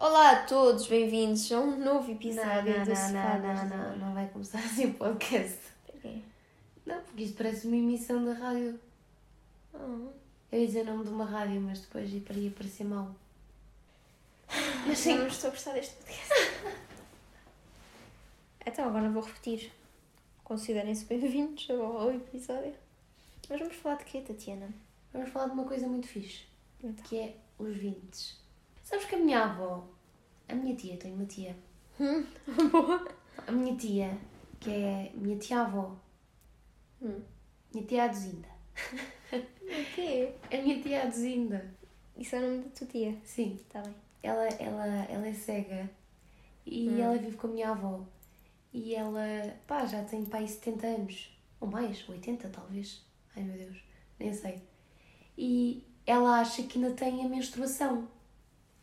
Olá a todos, bem-vindos a um novo episódio não, do não, Sofá não, não, não, não vai começar assim o podcast. Porquê? Não, porque isto parece uma emissão da rádio. Oh. Eu ia dizer o nome de uma rádio, mas depois ia ia parecer mal. Mas sim, não estou a gostar deste podcast. então, agora vou repetir. Considerem-se bem-vindos ao episódio. Mas vamos falar de quê, Tatiana? Vamos falar de uma coisa muito fixe, Então. que é os vintes. Sabes que a minha avó, a minha tia, tenho uma tia, Hum, boa. a minha tia, que é minha tia-avó, Hum. minha tia Aduzinda. O quê? A minha tia Aduzinda. Isso é o nome da tua tia? Sim, Está bem. ela, ela, ela é cega e Hum. ela vive com a minha avó. E ela, pá, já tem pai 70 anos, ou mais, 80 talvez. Ai meu Deus, nem sei. E ela acha que ainda tem a menstruação.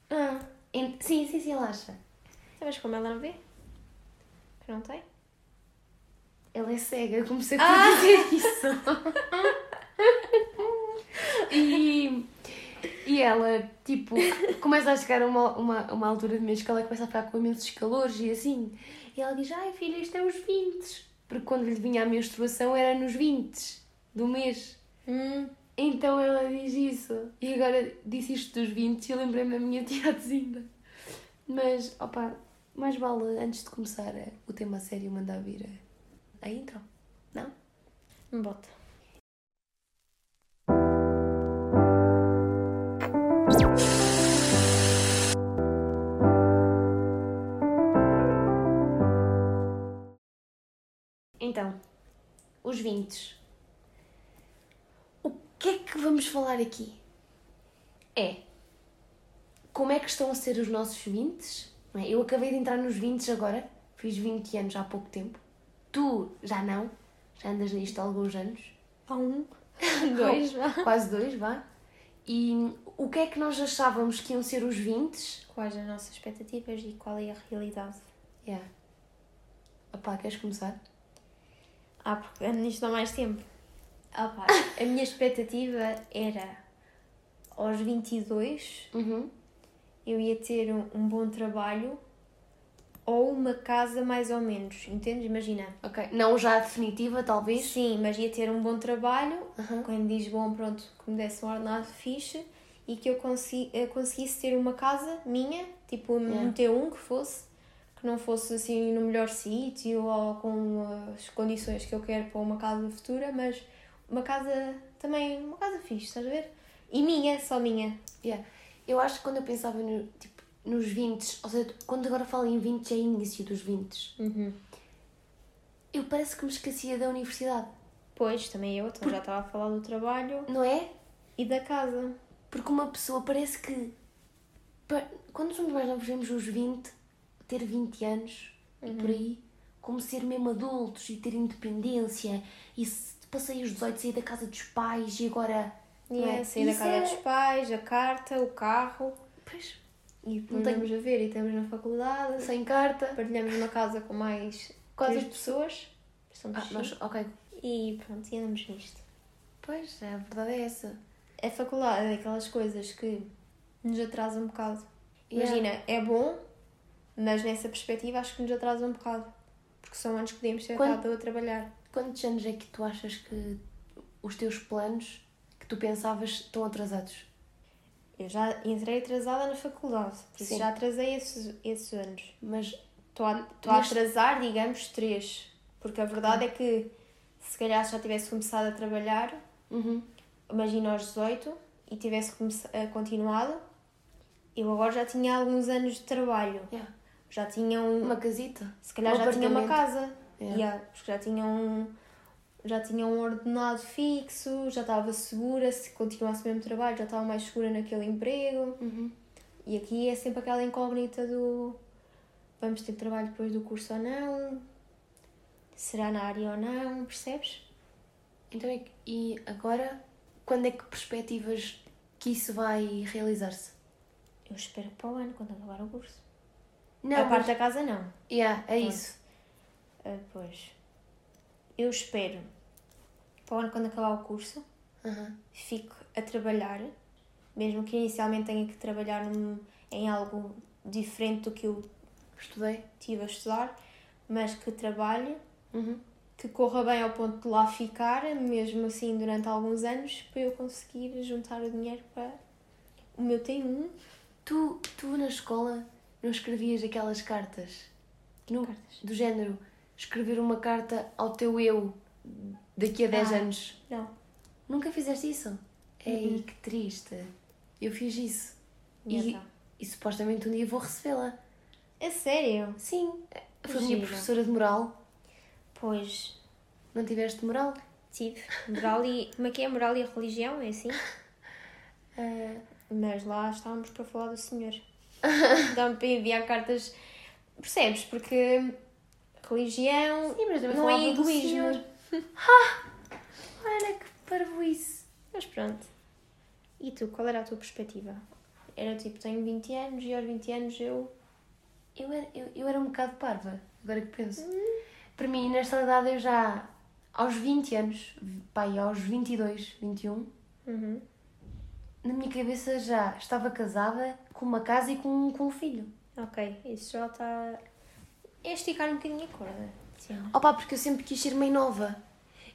Ah, En- Sim, sim, sim, ela acha. sabes como ela não vê? Que não tem? Ela é cega, comecei Ah! a dizer isso. e, e ela, tipo, começa a chegar a uma, uma, uma altura de mês que ela começa a ficar com imensos calores e assim. E ela diz: Ai filha, isto é os 20. Porque quando lhe vinha a menstruação era nos 20 do mês. Hum. Então ela diz isso. E agora disse isto dos 20 e eu lembrei-me da minha tia Tezinda. Mas, opa, mais vale antes de começar o tema a sério mandar vir a, a intro. Não? Bota. Então, os 20. O que é que vamos falar aqui? É como é que estão a ser os nossos 20? Não é? Eu acabei de entrar nos 20 agora, fiz 20 anos há pouco tempo. Tu já não, já andas nisto há alguns anos. Há um, dois, vá. Quase dois, vá. E o que é que nós achávamos que iam ser os 20? Quais as nossas expectativas e qual é a realidade? Yeah. Opá, queres começar? Ah, porque ando nisto há mais tempo. Pá, a minha expectativa era aos 22 Uhum. eu ia ter um, um bom trabalho ou uma casa mais ou menos, entendes? Imagina. Ok. Não já definitiva, talvez? Sim, mas ia ter um bom trabalho, Uhum. quando diz bom, pronto, que me desse um ordenado fixe e que eu consi eh, conseguisse ter uma casa minha, tipo um Yeah. T1 que fosse, que não fosse assim no melhor sítio ou com as condições que eu quero para uma casa futura, mas uma casa também, uma casa fixe, estás a ver? E minha, só minha. Yeah. Eu acho que quando eu pensava no, tipo, nos 20, ou seja, quando agora falo em 20 é início dos 20, Uhum. eu parece que me esquecia da universidade, Pois, também eu, então já estava a falar do trabalho não é? e da casa. Porque uma pessoa parece que. Quando somos mais novos, vemos os 20, ter 20 anos e por aí, como ser mesmo adultos e ter independência e se passei os 18, sair da casa dos pais e agora. não Yeah, é? sair da casa é- dos pais, a carta, o carro. Pois, E Não tenho- temos a ver, e estamos na faculdade. sem carta. Partilhamos uma casa com mais Quase pessoas. Somos Ah, nós, ok. E pronto, e andamos nisto. Pois, a verdade é essa. A faculdade é daquelas coisas que nos atrasa um bocado. Yeah. Imagina, é bom, mas nessa perspectiva acho que nos atrasa um bocado. Porque são anos que podemos ter Quando- estado a trabalhar. Quantos anos é que tu achas que os teus planos que tu pensavas estão atrasados? Eu já entrei atrasada na faculdade, por isso Sim. já atrasei esses, esses anos. Mas Estou a, estou a atrasar, digamos, três. Porque a verdade é que se calhar se já tivesse começado a trabalhar, uhum. imagina aos 18 e tivesse eh, continuado, eu agora já tinha alguns anos de trabalho. yeah. Já tinha um. uma casita. se calhar um já tinha uma casa. Yeah. Yeah, porque já tinha um. Já tinha um ordenado fixo, já estava segura, se continuasse o mesmo trabalho, já estava mais segura naquele emprego. Uhum. E aqui é sempre aquela incógnita do vamos ter trabalho depois do curso ou não? Será na área ou não? Percebes? Então, é e agora, quando é que perspectivas que isso vai realizar-se? Eu espero para o ano, quando acabar o curso. Não, a mas- parte da casa não. Yeah, é Pronto. isso. Ah, pois. Eu espero para o ano, quando acabar o curso, Uhum. fico a trabalhar, mesmo que inicialmente tenha que trabalhar num- em algo diferente do que eu Estudei. estive a estudar, mas que trabalhe, Uhum. que corra bem ao ponto de lá ficar, mesmo assim durante alguns anos, para eu conseguir juntar o dinheiro para o meu T1. Tu, tu na escola não escrevias aquelas cartas? No, Cartas. do género, escrever uma carta ao teu eu daqui a 10 Ah. anos. Não. Nunca fizeste isso? Ei, Uhum. que triste. Eu fiz isso. E E, então? e supostamente um dia vou recebê-la. É sério? Sim. Foi minha professora de moral. Pois, Não tiveste moral? tive. Moral e. Como é que é? Moral e a religião? É assim? Ah, Mas lá estávamos para falar do senhor. Dá-me para enviar cartas. Percebes? Porque religião sim, mas não é egoísmo. Ah, olha que parvoíce. Mas pronto. E tu, qual era a tua perspectiva? Era tipo, tenho 20 anos e aos 20 anos eu. Eu era, eu, eu era um bocado parva, agora que penso. Hum. Para mim, nesta idade, eu já, aos 20 anos, pai, aos 22, 21, Uhum. na minha cabeça já estava casada, com uma casa e com, com um filho. Ok, isso já está. É esticar um bocadinho a corda. Sim. Opa, porque eu sempre quis ser mãe nova.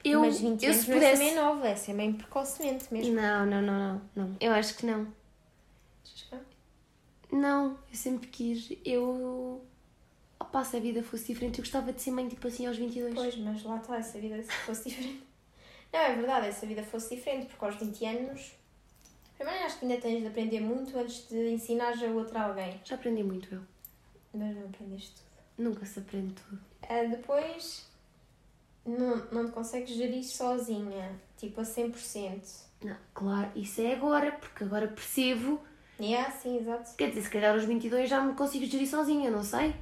Eu, Mas 20 eu anos se não é ser mãe nova, é ser mãe precocemente mesmo. Não, não, não, não, não. Eu acho que não. Não, eu sempre quis. Eu. Opa, se a vida fosse diferente, eu gostava de ser mãe tipo assim aos 22. Pois, mas lá está, se a vida fosse diferente. Não, é verdade, se a vida fosse diferente, porque aos 20 anos. Primeiro acho que ainda tens de aprender muito antes de ensinar a outra alguém. Já aprendi muito eu. Mas não aprendeste tudo. Nunca se aprende tudo. Ah, depois não, não te consegues gerir sozinha, tipo a 100%. Não, claro, isso é agora, porque agora percebo. É assim, exato. Quer dizer, se calhar aos 22 já me consigo gerir sozinha, não sei.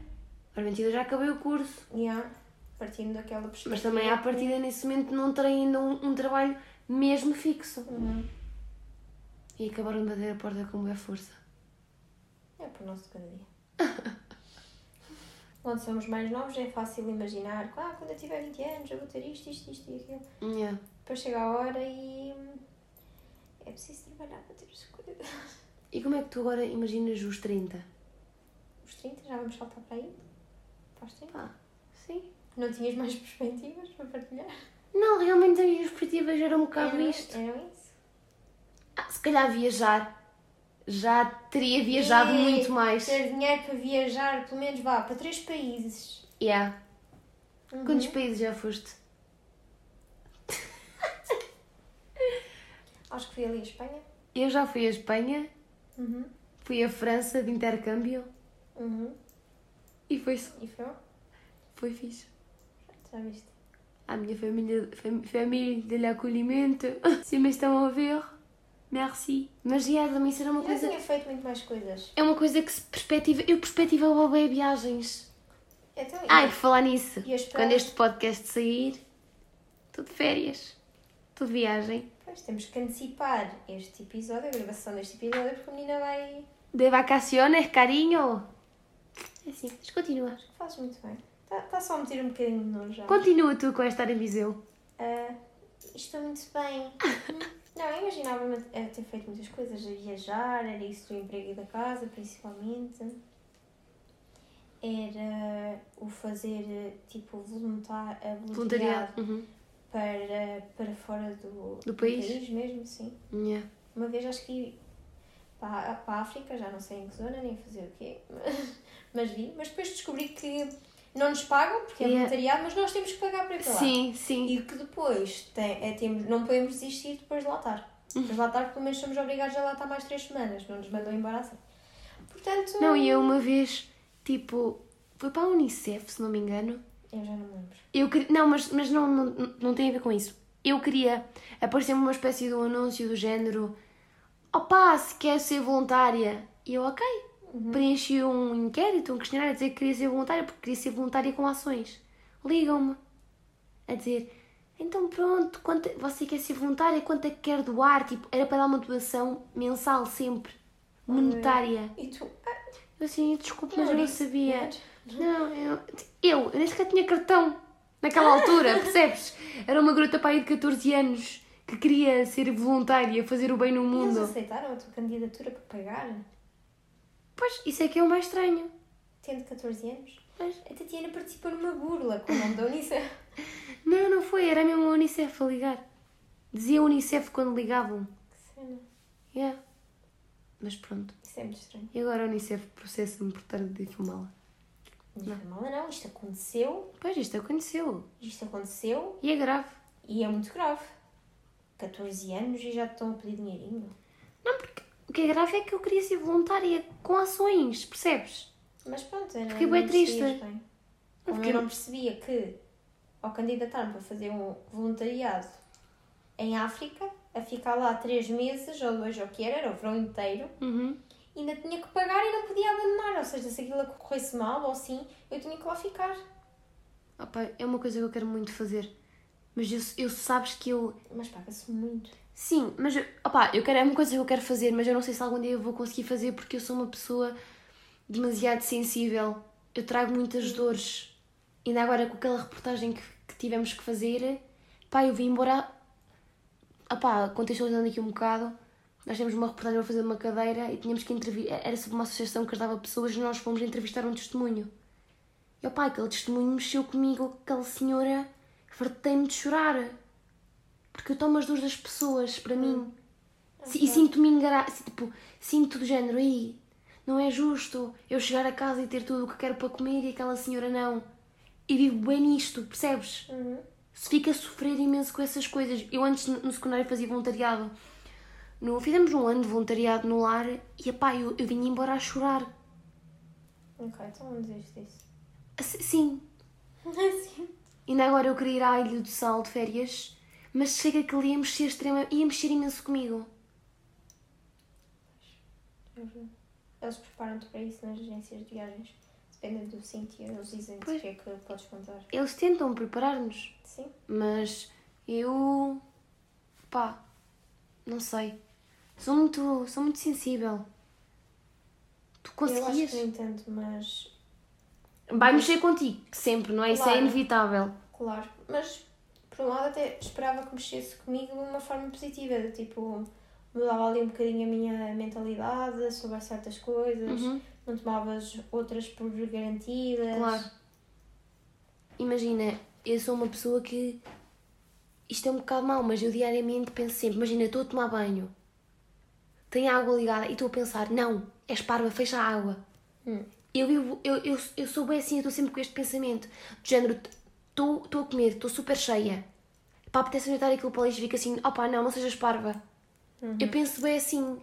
Aos 22 já acabei o curso. Há, partindo daquela perspectiva. Mas também à partida, nesse momento, não terei ainda um, um trabalho mesmo fixo. Uhum. E acabaram de bater a porta com boa força. É para o nosso cada dia. Quando somos mais novos é fácil imaginar, ah, quando eu tiver 20 anos eu vou ter isto, isto, isto e aquilo. Yeah. Depois chega a hora e é preciso trabalhar para ter as coisas. E como é que tu agora imaginas os 30? Os 30 já vamos saltar para aí? Para os 30? Pá, sim. Não tinhas mais perspectivas para partilhar? Não, realmente as minhas perspectivas eram um bocado Eram- isto. Eram isso? Ah, se calhar viajar. Já teria viajado E muito mais. Ter dinheiro para viajar, pelo menos vá, para três países. Yeah. Uhum. Quantos países já foste? Acho que fui ali à Espanha. Eu já fui à Espanha, Uhum. fui à França de intercâmbio Uhum. e foi, só- E foi? foi fixe. Já viste? A minha família, fam- família de acolhimento, se me estão a ver, merci. Mas já, também será uma Já coisa... tinha feito muito mais coisas. É uma coisa que se perspectiva... Eu perspectivava bem viagens. Então, e- Ai, por falar nisso, E quando este podcast sair, estou de férias, estou de viagem. Pois, temos que antecipar este episódio, a gravação deste episódio, porque a menina vai. De vacaciones, carinho. É assim, mas continua. Fazes muito bem. Está tá só a meter um bocadinho de nojo já. Continua tu com esta em Viseu. Ah, estou muito bem. Não, eu imaginava-me a ter feito muitas coisas, a viajar, era isso do emprego e da casa, principalmente. Era o fazer, tipo, voluntar, a voluntariado Voluntariado. Uhum. para, para fora do, Do país? mesmo, sim. Yeah. Uma vez acho que para, para a África, já não sei em que zona, nem fazer o quê, mas, mas vi. Mas depois descobri que não nos pagam, porque é Yeah. voluntariado, mas nós temos que pagar para ir para lá. Sim, sim. E que depois tem, é, temos, não podemos desistir depois de lá estar. Depois de lá estar, pelo menos somos obrigados a lá estar mais três semanas, não nos mandam embora assim. Portanto, Não, e eu uma vez, tipo, foi para a Unicef, se não me engano. eu já não me lembro. Eu queria, não, mas, mas não, não, não tem a ver com isso. Eu queria aparecer uma espécie de um anúncio do género opá, se quer ser voluntária. E eu, ok. Preenchi um inquérito, um questionário a dizer que queria ser voluntária porque queria ser voluntária com ações. Ligam-me a dizer então pronto, quanto, você quer ser voluntária, quanto é que quer doar? Tipo, era para dar uma doação mensal sempre, monetária. E tu? Ah, Eu assim, desculpe, Não mas eu não sabia. não eu, eu, eu nem sequer tinha cartão naquela altura, percebes? Era uma garota para aí de 14 anos que queria ser voluntária, fazer o bem no e eles mundo. aceitaram a tua candidatura para pagar? Pois, isso é que é o mais estranho. Tendo 14 anos. Pois. A Tatiana participou numa burla com o nome da Unicef. Não, não foi, era mesmo a Unicef a ligar. Dizia Unicef quando ligavam. Que cena. Yeah. Mas pronto. Isso é muito estranho. E agora a Unicef processa-me por estar a difamá-la. Mal, não. Isto aconteceu. Pois, isto aconteceu. Isto aconteceu E é grave. e é muito grave. 14 anos e já te estão a pedir dinheirinho. Não, porque o que é grave é que eu queria ser voluntária com ações, percebes? Mas pronto, era, Fiquei não bué triste. bem. Fiquei- eu não percebia que, ao candidatar-me para fazer um voluntariado em África, a ficar lá três meses, ou dois, ou o que era, era o verão inteiro, Uhum. ainda tinha que pagar e não podia abandonar. Ou seja, se aquilo corresse mal ou assim, eu tinha que lá ficar. Opa, é uma coisa que eu quero muito fazer. Mas eu, eu sabes que eu. Mas paga-se muito. Sim, mas opá, eu quero, é uma coisa que eu quero fazer, mas eu não sei se algum dia eu vou conseguir fazer porque eu sou uma pessoa demasiado sensível. Eu trago muitas dores. Ainda agora com aquela reportagem que, que tivemos que fazer, pá, eu vim embora. Opá, contextualizando aqui um bocado, nós temos uma reportagem para fazer uma cadeira e tínhamos que entrevistar. Era sobre uma associação que ajudava pessoas e nós fomos entrevistar um testemunho. E opá, aquele testemunho mexeu comigo, aquela senhora, fartei-me de chorar. Porque eu tomo as dores das pessoas para mim. Si- E sinto-me enganada. Tipo, sinto do género aí. Não é justo eu chegar a casa e ter tudo o que quero para comer e aquela senhora não. E vivo bem nisto, percebes? Uhum. Se fica a sofrer imenso com essas coisas. Eu antes no secundário fazia voluntariado. No, fizemos um ano de voluntariado no lar e epá, eu, eu vinha embora a chorar. Ok, então não desiste disso. Assim, Sim, Sim. Ainda agora eu queria ir à Ilha do Sal de férias, mas chega que ele ia mexer extrema, ia mexer imenso comigo. Eles preparam-te para isso nas agências de viagens. Dependendo do sítio, eles dizem-te o que é que podes contar. Eles tentam preparar-nos, Sim. mas eu. pá, não sei. Sou muito, sou muito sensível. Tu Eu acho conseguias? que não entendo, mas. Vai mexer contigo, sempre, não é? Isso é Claro. inevitável. Claro. Mas, por um lado, até esperava que mexesse comigo de uma forma positiva. de, Tipo, mudava ali um bocadinho a minha mentalidade sobre certas coisas. Uhum. Não tomavas outras por garantidas. Claro. Imagina, eu sou uma pessoa que. Isto é um bocado mau, mas eu diariamente penso sempre: imagina, estou a tomar banho, tenho a água ligada e estou a pensar: não, és parva, fecha a água. Hum. Eu, vivo, eu, eu, eu sou bem assim, eu estou sempre com este pensamento: do género, estou a comer, estou super cheia. Pá, apetece-me deitar aquilo para o lixo e fico assim: opá, não, não sejas parva. Eu penso bem assim: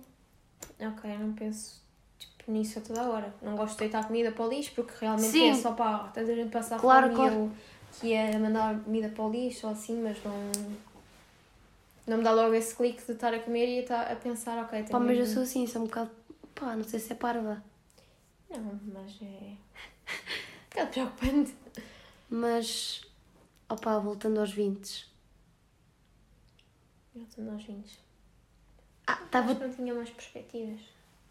Ok, eu não penso tipo, nisso a toda a hora. Não gosto de deitar comida para o lixo porque realmente Sim. é só para tanta gente passar Claro, fome claro. que ia mandar comida para o lixo ou assim, mas não. Não me dá logo esse clique de estar a comer e estar a pensar, ok, tenho pá, mas eu sou assim, sou um bocado. pá, não sei se é parva. Não, mas é. um bocado preocupante. Mas, opá, voltando aos 20. Eu estou nós vindos. Ah, estava. Não tinha mais perspectivas.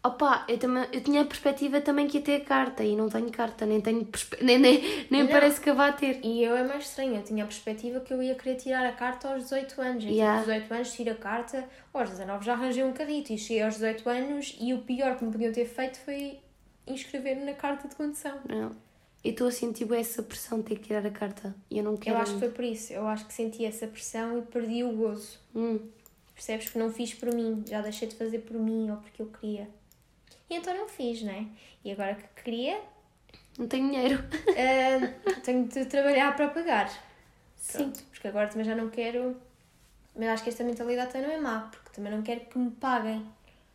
Opa, eu, também, eu tinha a perspectiva também que ia ter carta e não tenho carta, nem tenho. perspe- Nem, nem, nem Não. parece que vá ter. E eu é mais estranho, eu tinha a perspectiva que eu ia querer tirar a carta aos 18 anos. E Yeah. aos 18 anos tiro a carta, aos 19 já arranjei um carrito e cheguei aos 18 anos e o pior que me podiam ter feito foi inscrever-me na carta de condução. Não. Eu estou a sentir essa pressão de ter que tirar a carta e eu não quero. Eu acho que foi por isso, eu acho que senti essa pressão e perdi o gozo. Hum, Percebes que não fiz por mim, já deixei de fazer por mim ou porque eu queria. E então não fiz, né? E agora que queria, não tenho dinheiro. ah, tenho de trabalhar para pagar. Sim. Pronto, porque agora também já não quero. Mas acho que esta mentalidade também não é má, porque também não quero que me paguem.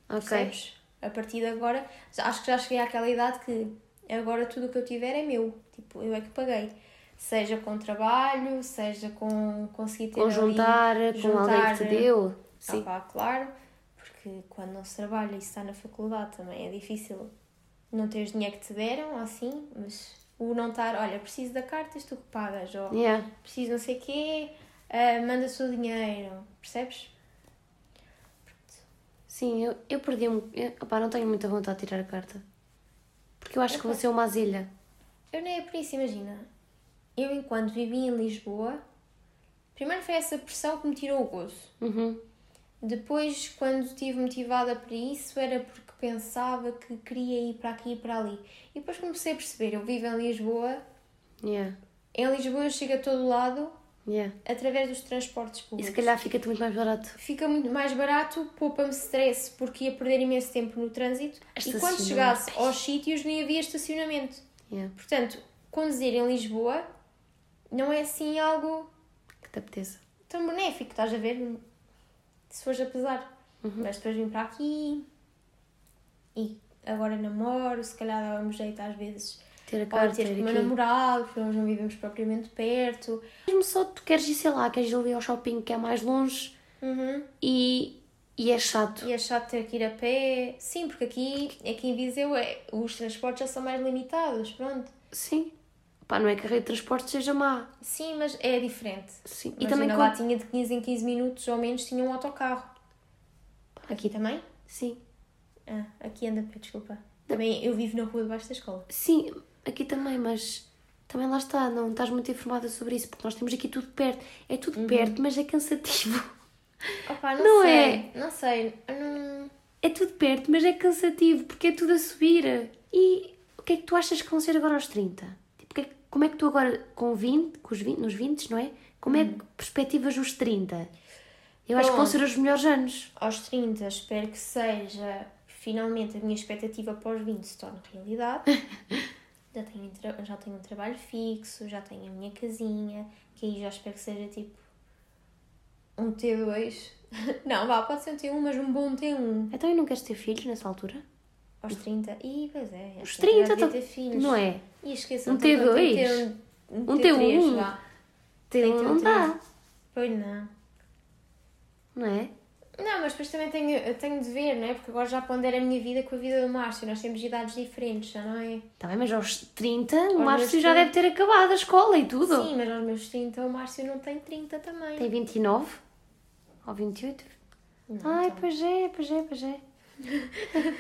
Ok. Percebes? A partir de agora, acho que já cheguei àquela idade que agora tudo o que eu tiver é meu. Tipo, eu é que paguei. Seja com trabalho, seja com conseguir ter Com ali- juntar, com alguém que te deu. Ah, Sim. pá, claro, porque quando não se trabalha e se está na faculdade também é difícil não ter dinheiro que te deram, assim, mas o não estar, olha, preciso da carta, isto tu que pagas, ou Yeah. preciso não sei o quê, ah, manda o seu dinheiro, percebes? Sim, eu, eu perdi-me. eu- Opá, não tenho muita vontade de tirar a carta. Porque eu acho que vou Ok. ser uma azelha. Eu nem é por isso, imagina. Eu, enquanto vivi em Lisboa, primeiro foi essa pressão que me tirou o gozo. Uhum. Depois, quando estive motivada para isso, era porque pensava que queria ir para aqui e para ali. E depois comecei a perceber, eu vivo em Lisboa, Yeah. em Lisboa eu chego a todo lado Yeah. através dos transportes E públicos. se calhar fica-te muito mais barato. Fica muito mais barato, poupa-me stress porque ia perder imenso tempo no trânsito e quando chegasse aos sítios nem havia estacionamento. Yeah. Portanto, conduzir em Lisboa não é assim algo Que te apeteça. tão benéfico, estás a ver? Se fores a pesar. Uhum. Mas depois vim para aqui e agora namoro, se calhar dava-me jeito às vezes. Ter a carta, ter com o meu namorado, porque nós não vivemos propriamente perto. Mesmo só tu queres ir, sei lá, queres ir ali ao shopping que é mais longe Uhum. e, e é chato. E é chato ter que ir a pé. Sim, porque aqui, aqui em Viseu é, os transportes já são mais limitados, pronto. Sim. Pá, não é que a rede de transporte seja má. Sim, mas é diferente. Sim. E E também lá com... tinha de 15 em 15 minutos ou menos tinha um autocarro. Aqui também? Sim. Ah, aqui anda a pé, desculpa. Também eu vivo na rua debaixo da escola. Sim, aqui também, mas também lá está, não estás muito informada sobre isso, porque nós temos aqui tudo perto. É tudo Uhum. perto, mas é cansativo. Opa, não, Não sei. é? Não sei. Não... É tudo perto, mas é cansativo, porque é tudo a subir. E o que é que tu achas que vão ser agora aos 30? Tipo, é como é que tu agora, com 20, com os 20 nos 20, não é? Como é que perspectivas os 30? Eu acho que vão ser os melhores anos. Aos 30 espero que seja finalmente a minha expectativa para os 20 se torne realidade. já, tenho, um já tenho um trabalho fixo, já tenho a minha casinha, que aí já espero que seja tipo um T2. Não, vá, pode ser um T1, mas um bom T1 Então e não queres ter filhos nessa altura? aos 30. E pois é, Os essa 30, idade de tá- ter filhos. não é? E esqueça Um T2? Um, Um T3, T1? vá. Ter Tem que ter não um dá, Pois não. não é? Não, mas depois também tenho, tenho de ver, não é? Porque agora já pondera a minha vida com a vida do Márcio. Nós temos idades diferentes, já não é? Tá bem, mas aos 30 o Aos Márcio meus já 30. deve ter acabado a escola e tudo. Sim, mas aos meus 30 o Márcio não tem 30 também. Tem 29? Ou 28? Não, Ai, então, pois é, pois é, pois é.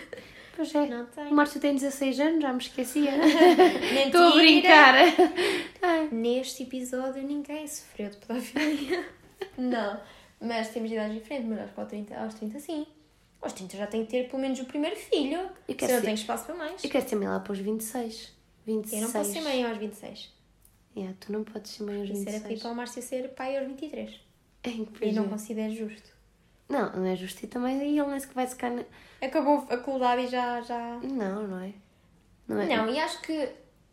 pois é. Não tem. O Márcio tem 16 anos, já me esquecia. Estou a brincar. Ai. Neste episódio ninguém sofreu de pedofilia. não. Mas temos idades diferentes, mas aos, para o 30, aos 30 sim. Aos 30 já tenho que ter pelo menos o primeiro filho. Eu Se quero eu não tenho espaço para mais. Eu quero ser mãe lá para os 26. 26. Eu não posso ser mãe aos 26. Yeah, tu não podes ser mãe aos Isso era 26. para o Márcio ser pai aos 23. É, E não é. considero justo. Não, não é justo. E também e ele nem sequer vai secar. na- Acabou a faculdade e já, já... Não, não é? Não é? Não, e acho que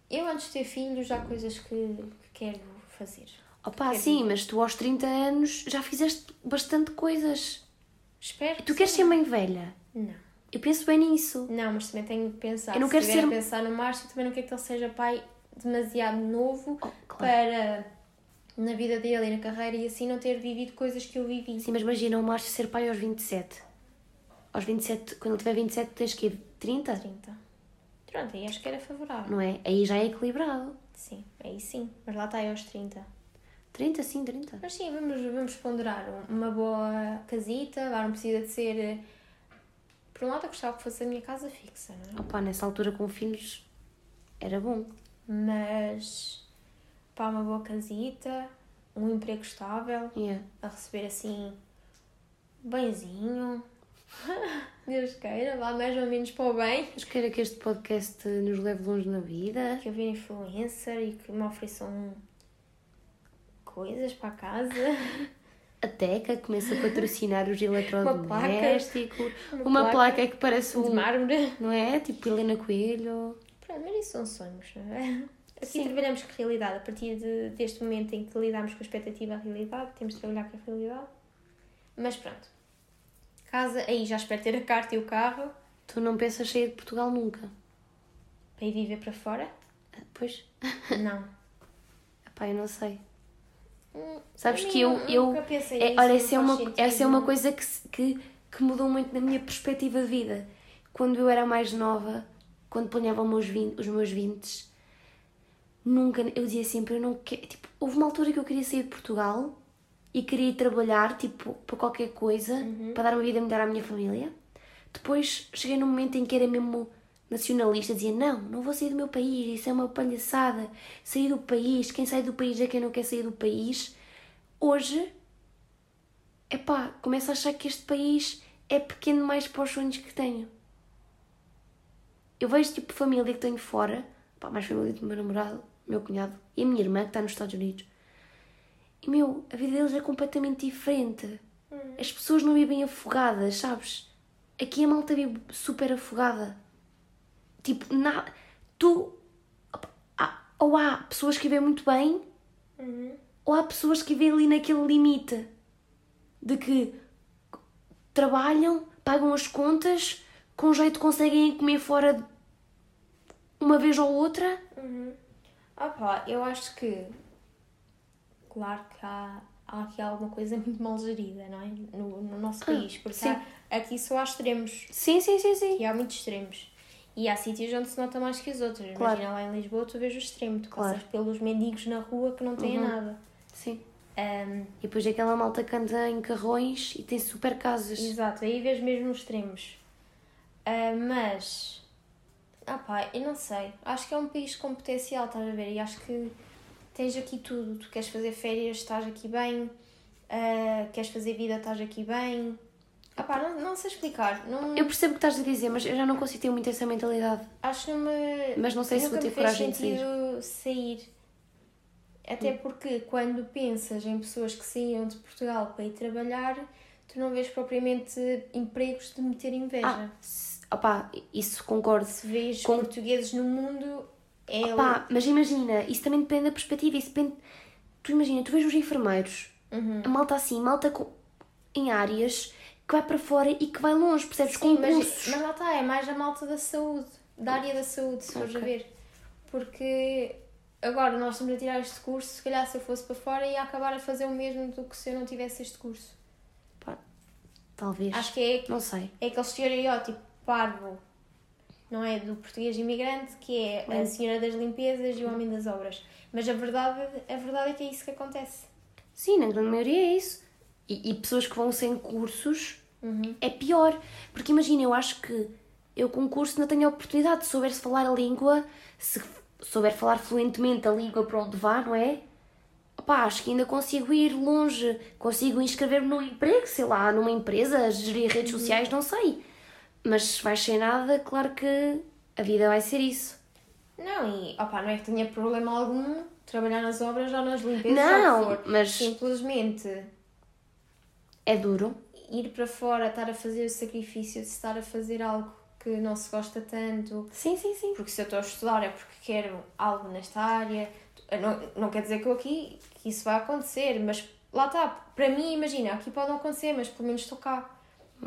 eu antes de ter filhos há coisas que, que quero fazer. Opa, Quer sim, mas tu aos 30 anos já fizeste bastante coisas. Espero. Tu que queres sim. ser mãe velha? Não. Eu penso bem nisso. Não, mas também tenho que pensar. Eu não quero ser- a pensar no Márcio, também não quero que ele seja pai demasiado novo Oh, claro. para na vida dele e na carreira e assim não ter vivido coisas que eu vivi. Sim, mas imagina o Márcio ser pai aos 27. Aos 27, quando ele tiver 27, tens que ir 30? 30. Pronto, aí acho que era favorável. Não é? Aí já é equilibrado. Sim, aí sim. Mas lá está aí aos 30. 30, sim, 30. Mas sim, vamos, vamos ponderar um- uma boa casita, vá, não precisa de ser. eh, Por um lado, eu gostava que fosse a minha casa fixa, não é? Opa, nessa altura com filhos era bom. Mas. pá, uma boa casita, um emprego estável, Yeah. a receber assim. benzinho. Deus queira, vá mais ou menos para o bem. Mas queira que este podcast nos leve longe na vida. Que eu vire influencer e que me ofereçam coisas para a casa. A Teca começa a patrocinar os eletrodomésticos. Uma Uma, placa placa que parece de um. mármore. Não é? Tipo Helena Coelho. Pronto, mas isso são sonhos, não é? Aqui Sim. trabalhamos com a realidade. A partir de, deste momento em que lidamos com a expectativa à realidade, temos de trabalhar com a realidade. Mas pronto. Casa, aí já espero ter a carta e o carro Tu não pensas sair de Portugal nunca. para ir viver para fora? Pois. Não. Epá, eu não sei. Hum, Sabes que eu. eu nunca pensei é, nisso, olha, não essa é, uma, sentido, essa é uma coisa que, que, que mudou muito na minha perspectiva de vida. Quando eu era mais nova, quando planeava os meus 20, os meus 20 nunca. Eu dizia sempre, eu não quero. Tipo, houve uma altura que eu queria sair de Portugal e queria ir trabalhar, tipo, para qualquer coisa, Uhum. para dar uma vida melhor à minha família. Depois cheguei num momento em que era mesmo nacionalista, dizia: Não, não vou sair do meu país, isso é uma palhaçada. Sair do país, quem sai do país é quem não quer sair do país. Hoje epá, começo a achar que este país é pequeno demais para os sonhos que tenho. Eu vejo tipo família que tenho fora, pá, mais família do meu namorado, meu cunhado e a minha irmã que está nos Estados Unidos. E meu, a vida deles é completamente diferente. As pessoas não vivem afogadas, sabes? Aqui a malta vive super afogada. Tipo, na... tu. opa, há- Ou há pessoas que vivem muito bem, ou há pessoas que vivem ali naquele limite de que trabalham, pagam as contas, com jeito conseguem comer fora uma vez ou outra. Ah pá, eu acho que. Claro que há, há aqui alguma coisa muito mal gerida, não é? No, no nosso país. Porque sim. há- aqui só há extremos. Sim, sim, sim, sim. E há muitos extremos. E há sítios onde se nota mais que os outros. Claro. Imagina lá em Lisboa, tu vês o extremo. Tu Claro. passas pelos mendigos na rua que não têm Uhum. nada. Sim. Ahm, E depois aquela malta que anda em carrões e tem super casas. Exato, aí vês mesmo os extremos. Ah, mas, ah pá, eu não sei. Acho que é um país com potencial, estás a ver? E acho que tens aqui tudo. Tu queres fazer férias, estás aqui bem. Ah, queres fazer vida, estás aqui bem. Ah pá, não, não sei explicar. Não, Eu percebo o que estás a dizer, mas eu já não consigo ter muito essa mentalidade. acho que não me. Mas não sei se vou ter coragem de sair. sair. Até porque quando pensas em pessoas que saíam de Portugal para ir trabalhar, tu não vês propriamente empregos de meter inveja. Ah, opá, isso concordo. se vês Com- portugueses no mundo, é Opá, mas imagina, isso também depende da perspectiva. Isso depende... Tu imagina, tu vês os enfermeiros, Uhum. a malta assim, malta com... em áreas que vai para fora e que vai longe, percebes? Sim, mas, Concursos. mas lá está, é mais a malta da saúde, da área da saúde, se fores a Ok. ver. Porque agora nós estamos a tirar este curso, se calhar se eu fosse para fora ia acabar a fazer o mesmo do que se eu não tivesse este curso. Pá, talvez. Acho que é, Não sei. é aquele estereótipo parvo, não é? Do português imigrante, que é a senhora das limpezas e o homem das obras. Mas a verdade, a verdade é que é isso que acontece. Sim, na grande maioria é isso. E, e pessoas que vão sem cursos Uhum. é pior. Porque imagina, eu acho que eu com curso não tenho a oportunidade de souber-se falar a língua, se souber falar fluentemente a língua para onde vá, não é? Opá, acho que ainda consigo ir longe, consigo inscrever-me num emprego, sei lá, numa empresa, gerir redes sociais, não sei. Mas se vais sem nada, claro que a vida vai ser isso. Não, e opá, não é que tenha problema algum trabalhar nas obras ou nas limpezas Não, mas- Simplesmente É duro. ir para fora, estar a fazer o sacrifício de estar a fazer algo que não se gosta tanto, Sim, sim, sim. porque se eu estou a estudar é porque quero algo nesta área. Não, não quer dizer que eu aqui que isso vai acontecer, mas lá está. Para mim, imagina, aqui pode não acontecer, mas pelo menos estou cá.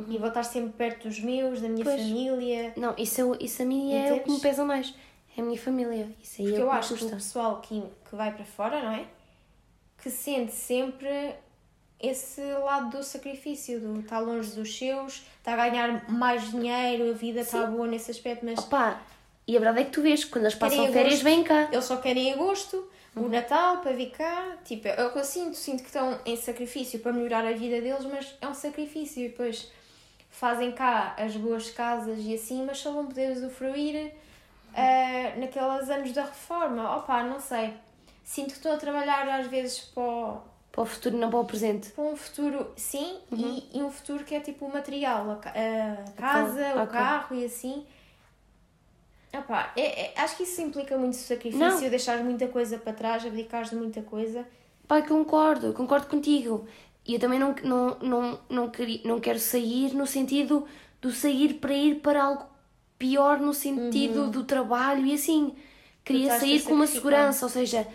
E vou estar sempre perto dos meus, da minha Pois. família. Não, isso, é isso a mim é o que me Entendes? pesa mais. É a minha família. Isso aí Porque é o eu acho que o pessoal que, que vai para fora, não é? Que sente sempre esse lado do sacrifício, do estar longe dos seus, está a ganhar mais dinheiro, a vida está boa nesse aspecto, mas Opa, e a verdade é que tu vês, quando eles passam Querem férias, agosto. vêm cá. eles só querem agosto, o Natal para vir cá. Tipo, é o que eu sinto, sinto que estão em sacrifício para melhorar a vida deles, mas é um sacrifício e depois fazem cá as boas casas e assim, mas só vão poder usufruir ah, naqueles anos da reforma. Opa, não sei. Sinto que estou a trabalhar às vezes para, Para o futuro, não para o presente. para um futuro, sim, e, e um futuro que é tipo o material, a, a casa, o ok. carro e assim. Opa, é, é- acho que isso implica muito sacrifício, Não. deixares muita coisa para trás, abdicares de muita coisa. Pai, concordo, concordo contigo. E eu também não, não, não, não, queria, não quero sair no sentido do sair para ir para algo pior, no sentido do trabalho e assim. Queria sair com uma segurança, ou seja,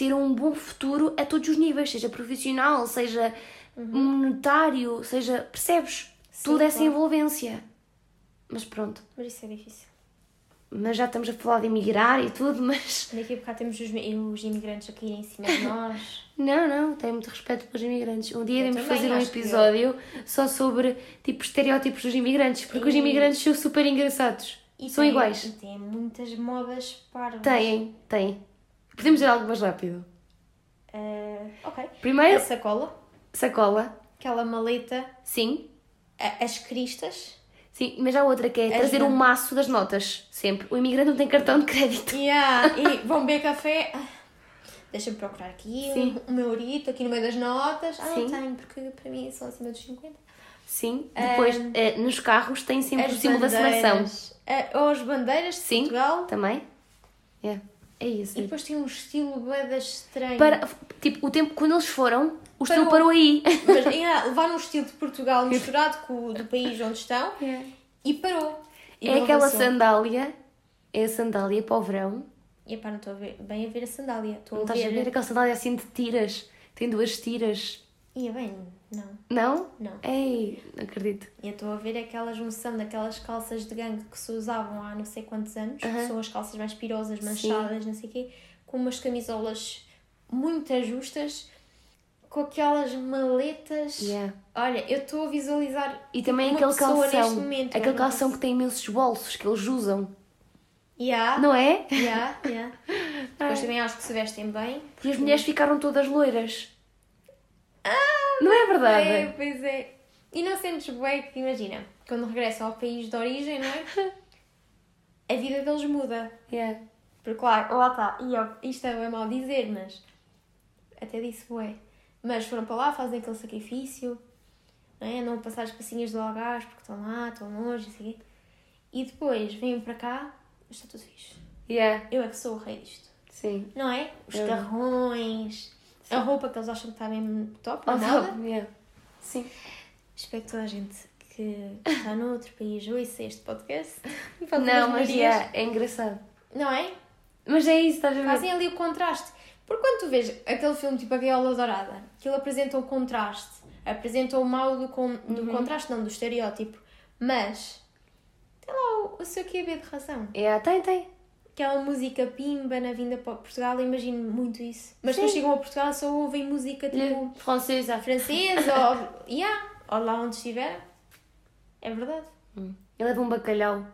ter um bom futuro a todos os níveis, seja profissional, seja monetário, seja. Percebes? Sim, Toda essa claro. envolvência. Mas pronto. Mas isso é difícil. Mas já estamos a falar de emigrar e tudo, mas. Daqui a bocado temos os, os imigrantes a caírem em cima de nós. Não, não, tenho muito respeito pelos imigrantes. Um dia Eu devemos fazer um episódio só sobre tipo estereótipos dos imigrantes, porque os E- imigrantes são super engraçados. E são tem- iguais. E têm muitas modas parvas. Têm, têm. Podemos dizer algo mais rápido. Ah, ok. Primeiro, A sacola, sacola. aquela maleta, Sim, a- as cristas. sim, mas há outra que é As trazer não. um maço das notas. Sempre. O imigrante não tem cartão de crédito. Yeah, e vão beber café. Deixa-me procurar aqui Sim. um, o meu orito aqui no meio das notas. Ah, Sim. não tenho, porque para mim são acima dos 50. Sim. Depois, Ahm, eh, nos carros tem sempre o símbolo da seleção. bandeiras. Ah, ou as bandeiras de Sim. Portugal. Também? É. É isso. E depois tem um estilo boedas estranho. Para, tipo, o tempo, quando eles foram, o estilo Parou. parou aí. Mas ainda levaram um estilo de Portugal misturado com o do país onde estão e parou. E É aquela avançou. sandália. É a sandália para o verão. E pá, não estou ver, bem a ver a sandália. Estou Não a estás a ver. ver aquela sandália assim de tiras? Tem duas tiras. Ia bem, não. Não? Não. Ei, não acredito. E eu estou a ver aquela junção daquelas calças de gangue que se usavam há não sei quantos anos, que são as calças mais pirosas, manchadas, não sei o quê, com umas camisolas muito justas, com aquelas maletas. Yeah. Olha, eu estou a visualizar E também aquele calção. momento. aquele calção que posso- tem imensos bolsos que eles usam. Yeah, Não é? yeah, yeah. Depois também acho que se vestem bem. E as mulheres ficaram todas loiras. Não é verdade? É, pois é. E não sentes bem que, imagina, quando regressam ao país de origem, não é? A vida deles muda. Yeah. Porque, claro, lá está. E ó, isto é mal dizer, mas. Até disse, bué. Mas foram para lá, fazem aquele sacrifício, não é? A passar as passinhas do Algarve porque estão lá, estão longe, não quê. E depois vêm para cá, está tudo fixe. Yeah. Eu é que sou o rei disto. Sim. Não é? Os É. carrões, a roupa que eles acham que está mesmo top, na Oh, moda. yeah. Sim. Espero que toda a gente que está noutro país ouça este podcast. Não, mas yeah, é engraçado. Não é? Mas é isso, estás a ver? Fazem ali o contraste. Porque quando tu vês aquele filme tipo A Gaiola Dourada, que ele apresenta o contraste, apresenta o mal do, do contraste, não do estereótipo, mas tem lá o, o seu QB de razão. Yeah, tem, tem. Aquela música pimba na vinda para Portugal, eu imagino muito isso. Mas Sim. depois chegam a Portugal só ouvem música tipo Francesa. francesa ou, yeah, ou lá onde estiver. É verdade. Hum. E levam um bacalhau.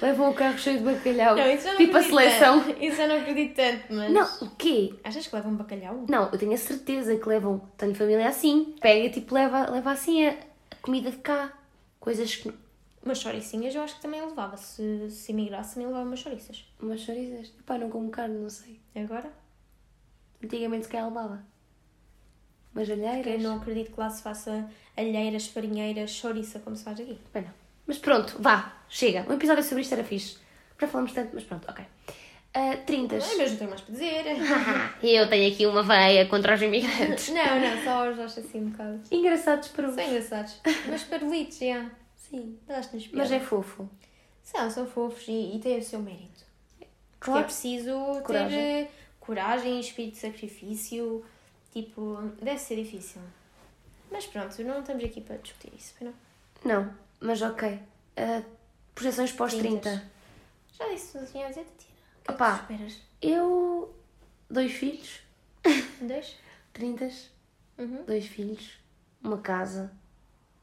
Levam o carro cheio de bacalhau. Não, isso eu não tipo a seleção. tanto. Isso eu não acredito tanto, mas. Não, o quê? Achas que levam bacalhau? Não, eu tenho a certeza que levam. Tenho família assim. Pega, tipo, leva, leva assim a comida de cá. Coisas que. Umas choricinhas eu acho que também levava. Se, se emigrasse, também levava umas choriças. Umas chorizas. Pá, não como carne, não sei. Agora? Antigamente se calhar levava. Mas Eu alheiras. não acredito que lá se faça alheiras, farinheiras, chouriça, como se faz aqui. Bem, não. Mas pronto, vá, chega. Um episódio sobre isto era fixe. Já falamos tanto, mas pronto, ok. Uh, 30. Ai, mas não tenho mais para dizer. eu tenho aqui uma veia contra os imigrantes. não, não, só os acho assim um bocado. Engraçados para São engraçados. Mas parolitos, já. Sim. Dás-nos Mas é fofo. São, são fofos e, e têm o seu mérito. Porque é Claro. preciso Coragem. ter coragem, espírito de sacrifício. Tipo, deve ser difícil. Mas pronto, não estamos aqui para discutir isso, não? Não, mas ok. Uh, projeções pós 30. Trintas. Já disse tudo assim a dizer, Tatiana. O que é que esperas? Eu. Dois filhos. Dois? 30. Uhum. Dois filhos. Uma casa.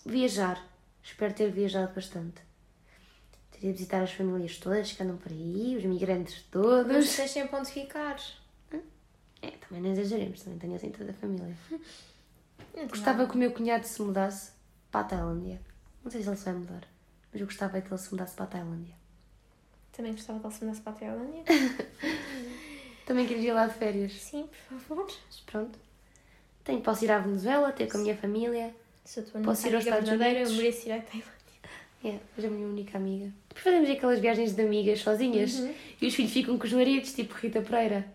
Viajar. Espero ter viajado bastante. Teria de visitar as famílias todas que andam por aí, os migrantes Mas todos. tens sempre onde ficar. É, também não exageremos, também tenho assim toda a família. Não Gostava que o meu cunhado se mudasse para a Tailândia. Não sei se ele se vai mudar, mas eu gostava que ele se mudasse para a Tailândia. Também gostava que ele se mudasse para a Tailândia. Também queria ir lá de férias. Sim, por favor. Mas pronto. Tenho, posso ir à Venezuela, ter com a minha família. Tua Posso ir aos amiga Estados verdadeira, Unidos? eu mereço ir à Tailândia. É, hoje é a minha única amiga. Depois fazemos aquelas viagens de amigas sozinhas e os filhos ficam com os maridos, tipo Rita Pereira.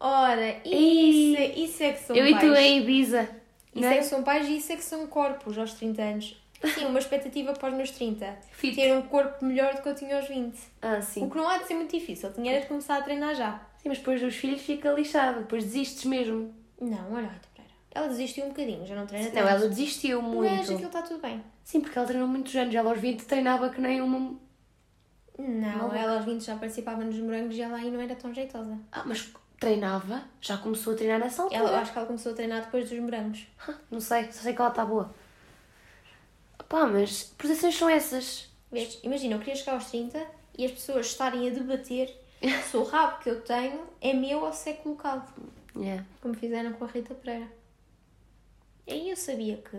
Ora, isso, é- isso é que são eu pais. e tu em Ibiza. Isso é é? que são pais e isso é que são corpos aos 30 anos. Sim, uma expectativa para os meus 30. Fit. Ter um corpo melhor do que eu tinha aos 20. Ah, O sim. que não há de ser muito difícil. Tinha era de começar a treinar já. Sim, mas depois os filhos fica lixado, depois desistes mesmo. Não, olha. Ela desistiu um bocadinho, já não treina Não, tanto. ela desistiu muito. Mas aquilo está tudo bem. Sim, porque ela treinou muitos anos. Ela aos 20 treinava que nem uma. Não, Maluca. ela aos 20 já participava nos morangos e ela aí não era tão jeitosa. Ah, mas treinava? Já começou a treinar nessa altura? Ela, eu acho que ela começou a treinar depois dos morangos. Não sei, só sei que ela está boa. Pá, mas posições são essas. Vês? Imagina, eu queria chegar aos 30 e as pessoas estarem a debater se o rabo que eu tenho é meu ou se é colocado. Yeah. Como fizeram com a Rita Pereira. E aí eu sabia que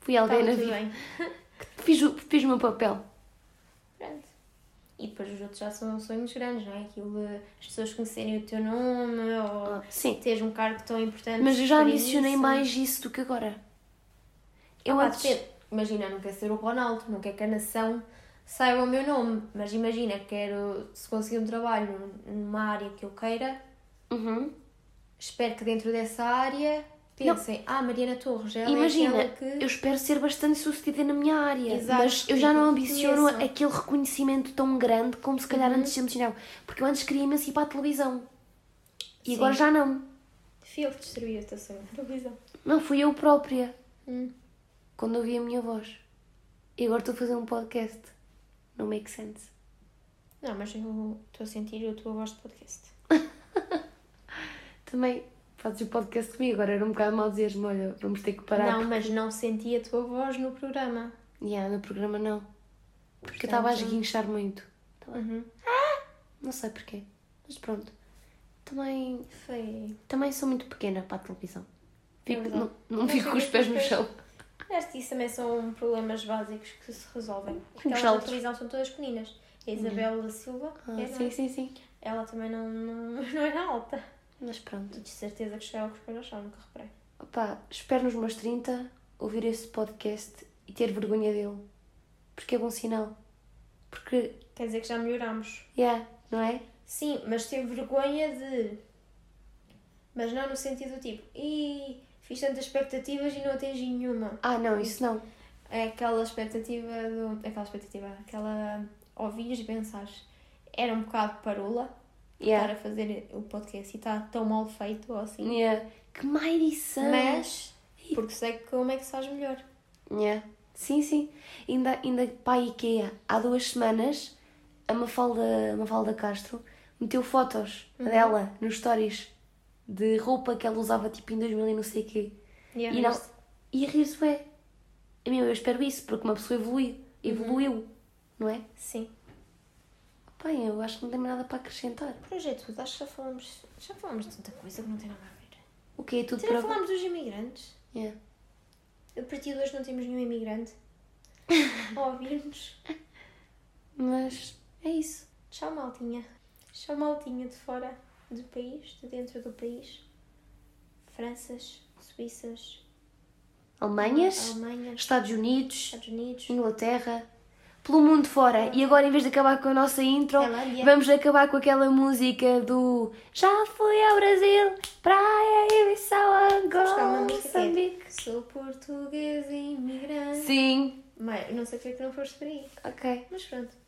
Fui alguém na vida. bem. Fiz, o- fiz o meu papel. Pronto. E depois os outros já são sonhos grandes, não é? Aquilo de as pessoas conhecerem o teu nome ou Ah, sim. teres um cargo tão importante. Mas eu já para ambicionei isso. mais isso do que agora. Eu Pá, antes. Imagina, não quero ser o Ronaldo, não quero que a nação saiba o meu nome, mas imagina, quero, se conseguir um trabalho numa área que eu queira, Uhum. espero que dentro dessa área pensem, ah, Mariana Torres, ela Imagina, é que... eu espero ser bastante sucedida na minha área, Exato, mas eu já não ambiciono conheçam. aquele reconhecimento tão grande como se calhar Uhum. antes ambicionava. Porque eu antes queria imenso ir para a televisão. E Sim. agora já não. Fui eu que destruí a na televisão. Não, fui eu própria. Hum. Quando ouvi a minha voz. E agora estou a fazer um podcast. Não make sense. Não, mas eu estou a sentir a tua voz de podcast. Também fazes o podcast comigo, agora era um bocado mal dizeres-me, olha, vamos ter que parar. Não, mas não senti a tua voz no programa. Yeah, no programa não. Porque eu estava a esguinchar muito. Uhum. Não sei porquê. Mas pronto. Também, Foi... também sou muito pequena para a televisão. Fico, verdade. não não Mas fico com os pés no chão. Acho isso também são problemas básicos que se resolvem. Porque elas na televisão são todas pequeninas. A Isabel da Silva, Ah, é, sim, sim, sim. ela também não, não, não era alta. Mas pronto. De certeza que com os pés ao chão, nunca reparei. Opa, espero nos meus 30 ouvir este podcast e ter vergonha dele. Porque é bom sinal. Porque, Quer dizer que já melhoramos. yeah, não é? Sim, mas ter vergonha de. Mas não no sentido tipo, e fiz tantas expectativas e não atingi nenhuma. Ah, não, isso não. É aquela expectativa do. Aquela expectativa, aquela. Ouvires e pensares. Era um bocado parula Yeah. estar a fazer o podcast e está tão mal feito ou assim. Yeah. Que má edição! Mas, porque sei como é que se faz melhor. Yeah. Sim, sim. Ainda, ainda para a IKEA, há duas semanas, a Mafalda, Mafalda Castro meteu fotos Uhum. dela nos stories de roupa que ela usava tipo em 2000 e não sei o quê. E, E, não, e a rir-se é. Eu espero isso, porque uma pessoa evolui, evoluiu, não é? Sim. Bem, eu acho que não mais nada para acrescentar. Projeto, acho que já falamos. Já falamos de tanta coisa que não tem nada a ver. O que é tudo Já para... falámos dos imigrantes. Yeah. A partir de hoje não temos nenhum imigrante a ouvir-nos. Mas é isso. Tchau, maltinha. Tchau, maltinha de fora do país, de dentro do país. Franças, Suíças, Alemanhas, Alemanha, Estados Unidos, Estados Unidos, Inglaterra, pelo mundo fora. E agora, em vez de acabar com a nossa intro, Tailândia. vamos acabar com aquela música do Já fui ao Brasil, praia, Ibiça, buscar uma Angola, é Moçambique. Sou português imigrante. Sim, Mas não sei porque é que não foste por aí. ok. Mas pronto.